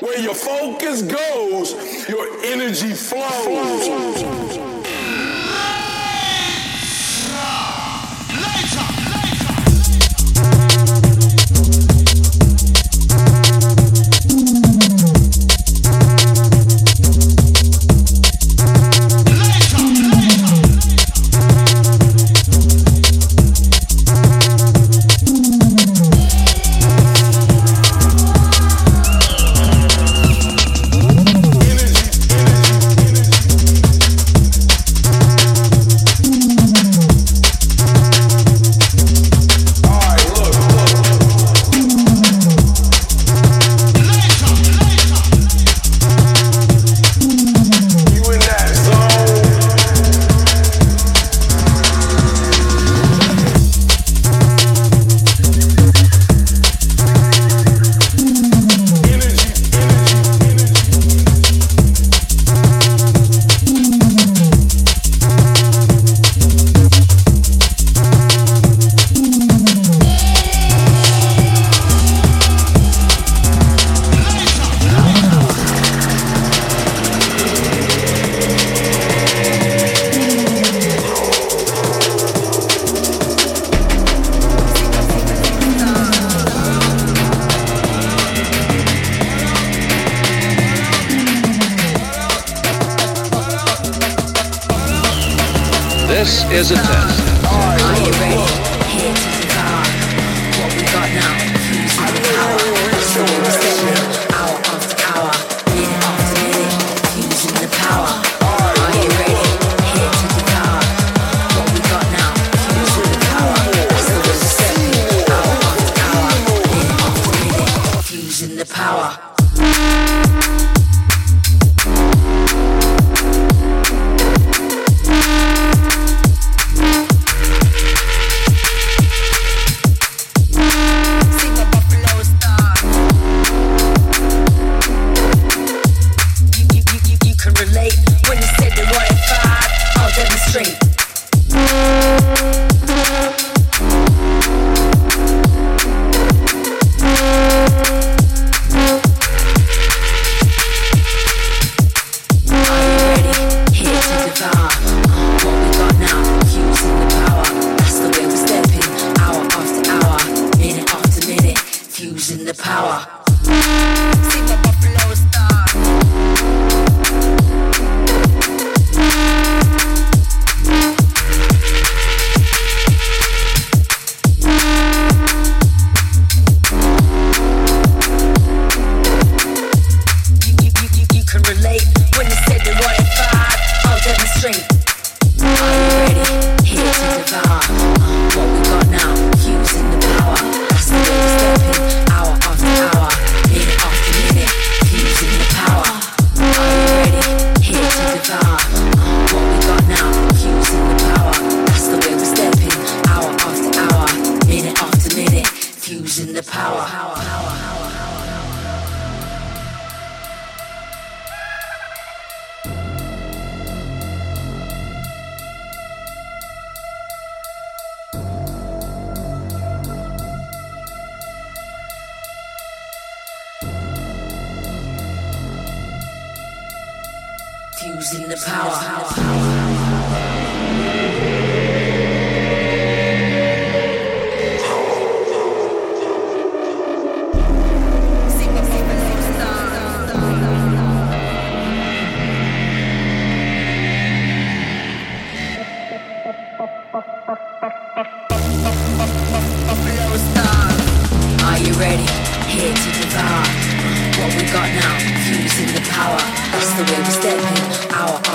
Where your focus goes, your energy flows. using the power. power, power, power. got now, using the power. That's the way we step in our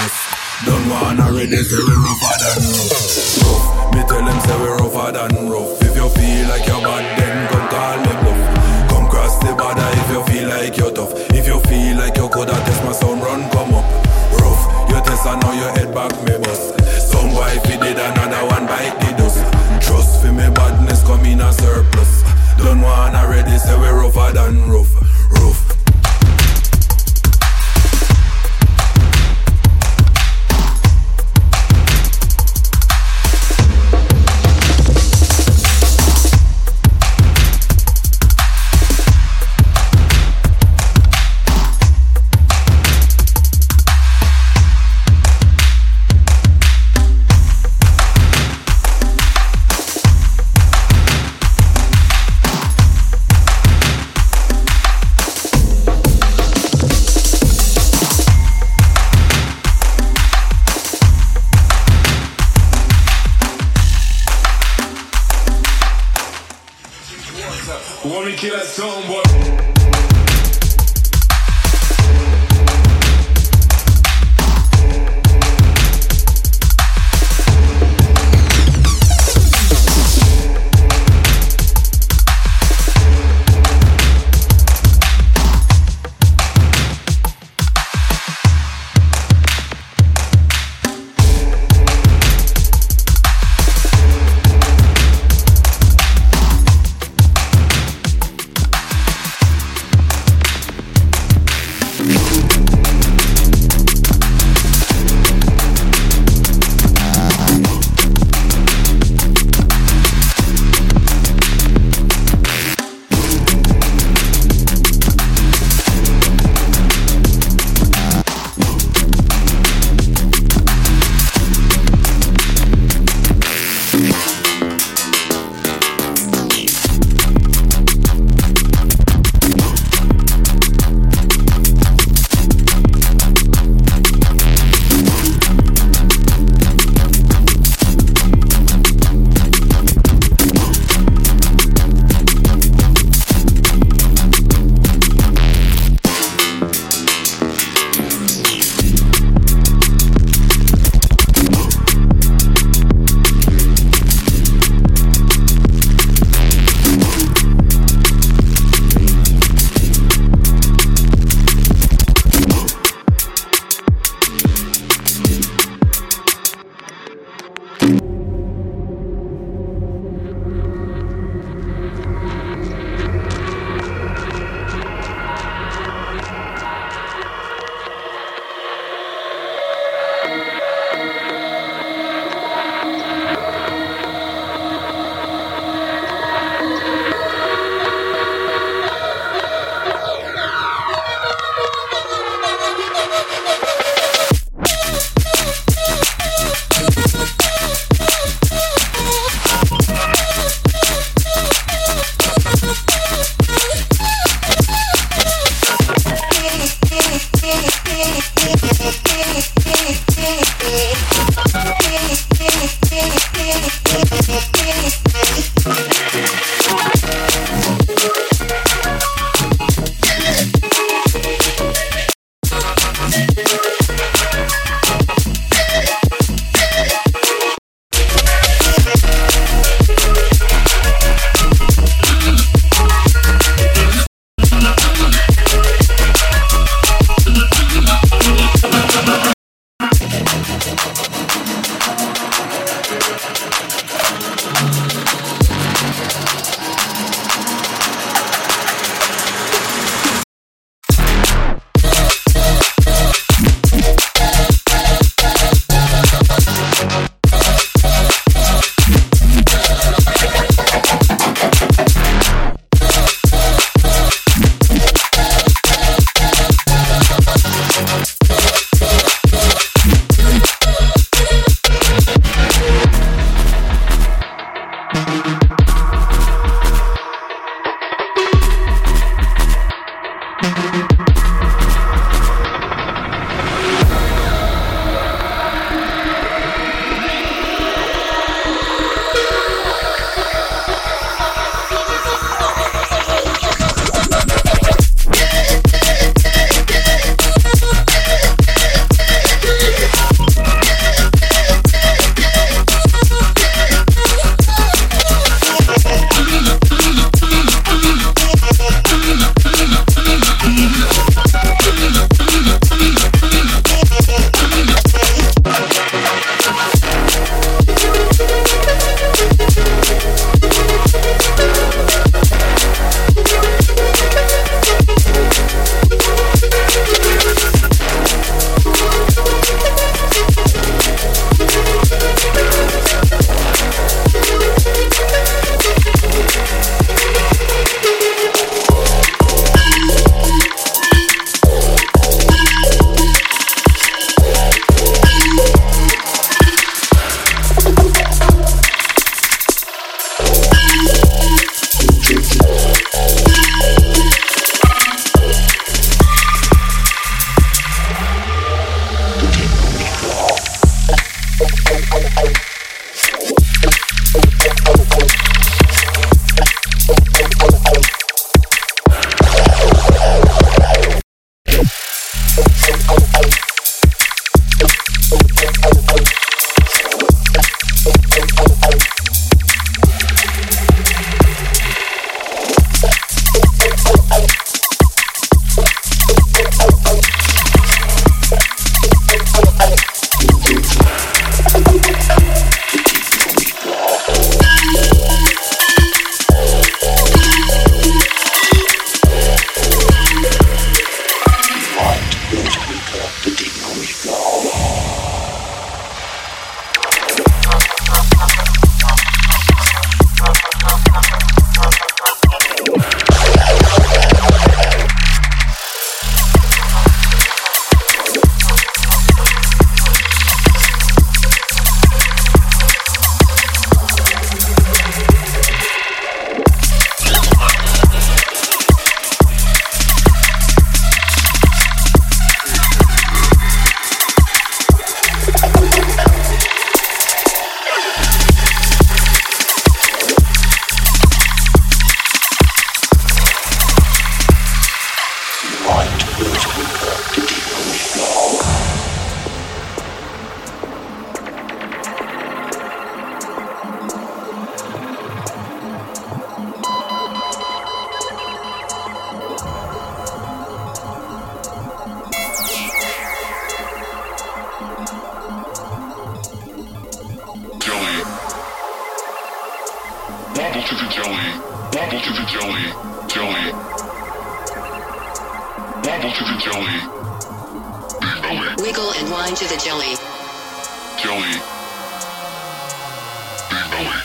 Don't wanna ready, say we rougher than rough. Me tell them say we rougher than rough. If you feel like you're bad, then come call me bluff. Come cross the border if you feel like you're tough. If you feel like you coulda test my sound, run come up. Rough, you test I know your head back me bust. Some if he did another one bite the dust. Trust for me badness come in a surplus. Don't wanna ready, say we rougher than rough, rough. the jelly. Jelly.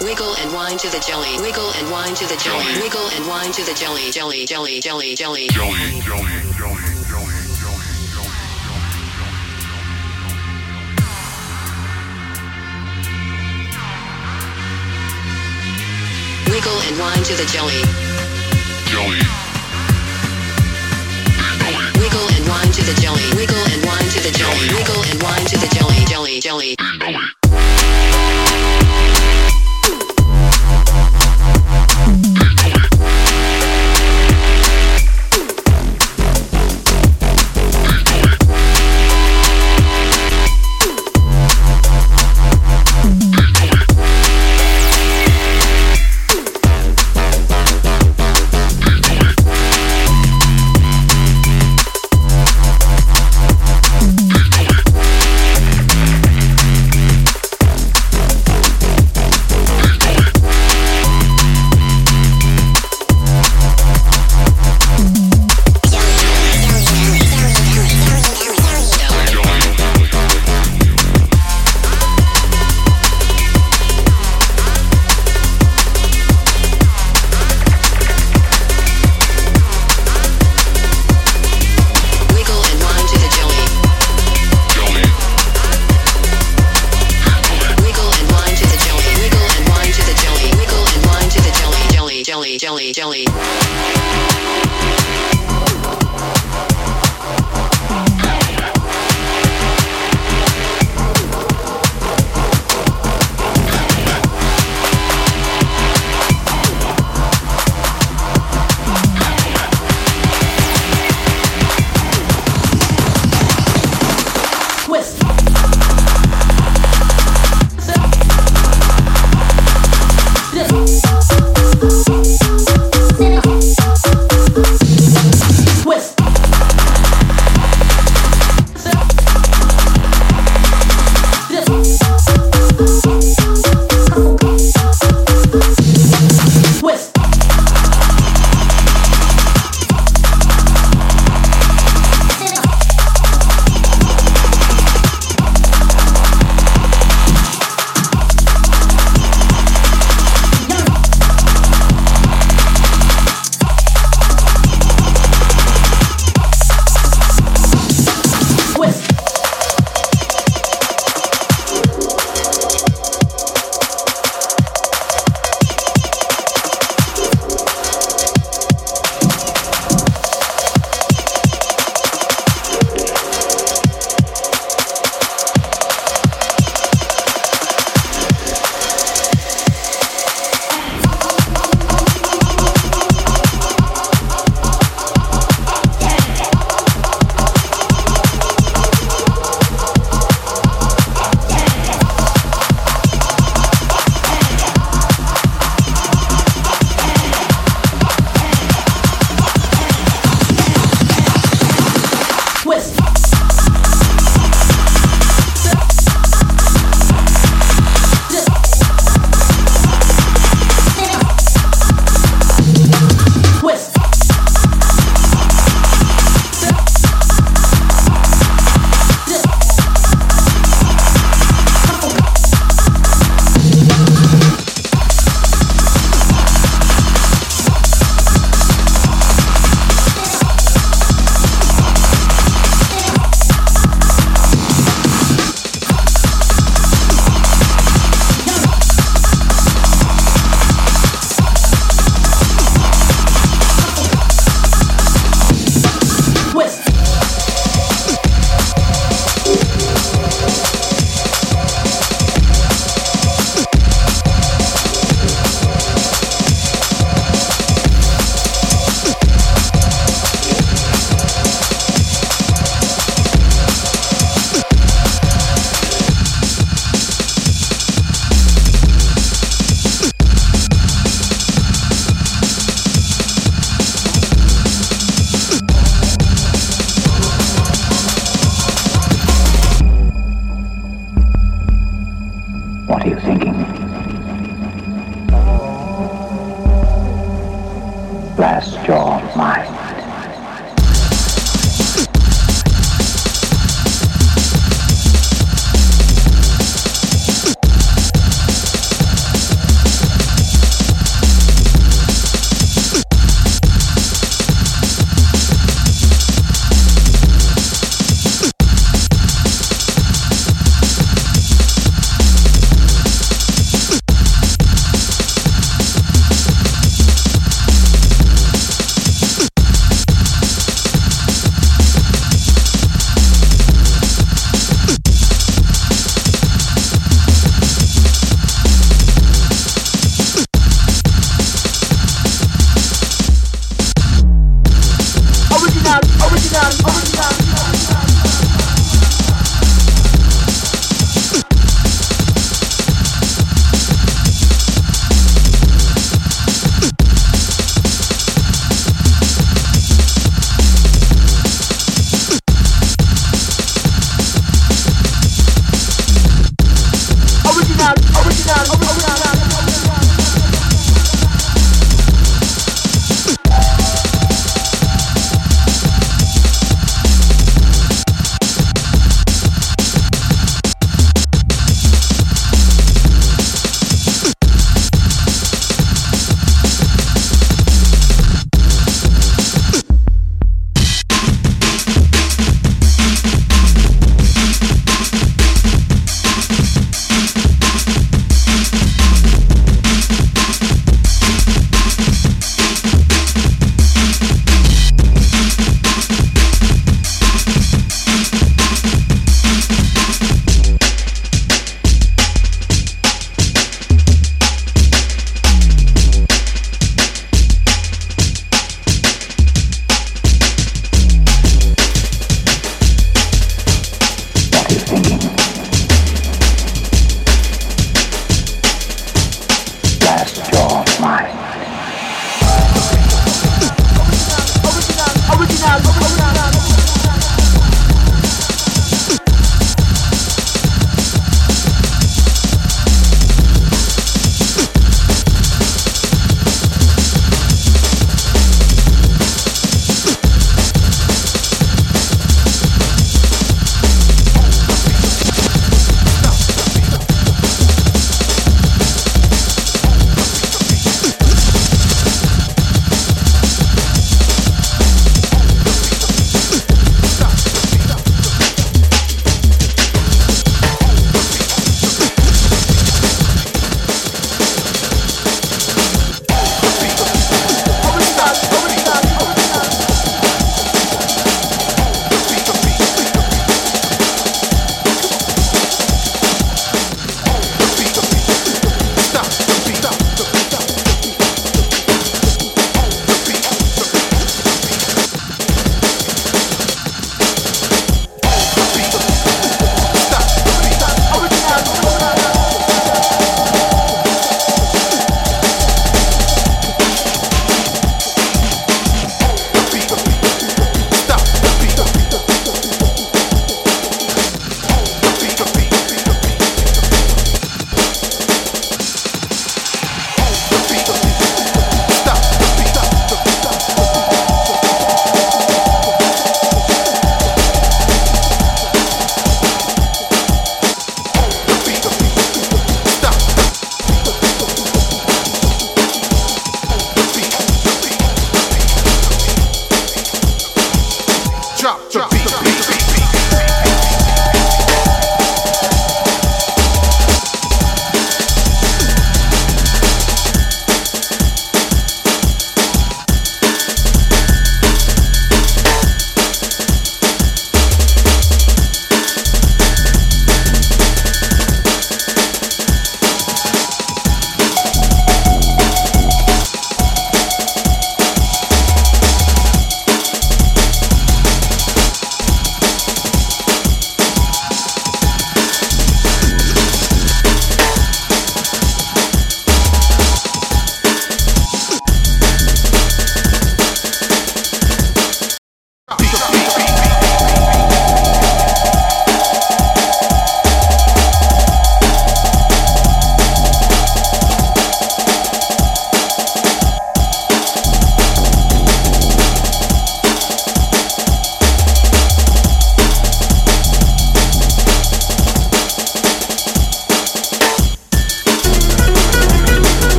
Wiggle and wine to the jelly. Wiggle and wine to the jelly. Wiggle and wine to the jelly. Jelly, jelly, jelly, jelly. Jelly, jelly, jelly. Wiggle and wine to the jelly. Jelly. Wiggle and wine to the jelly. Wiggle and wine. Wiggle and Wine to the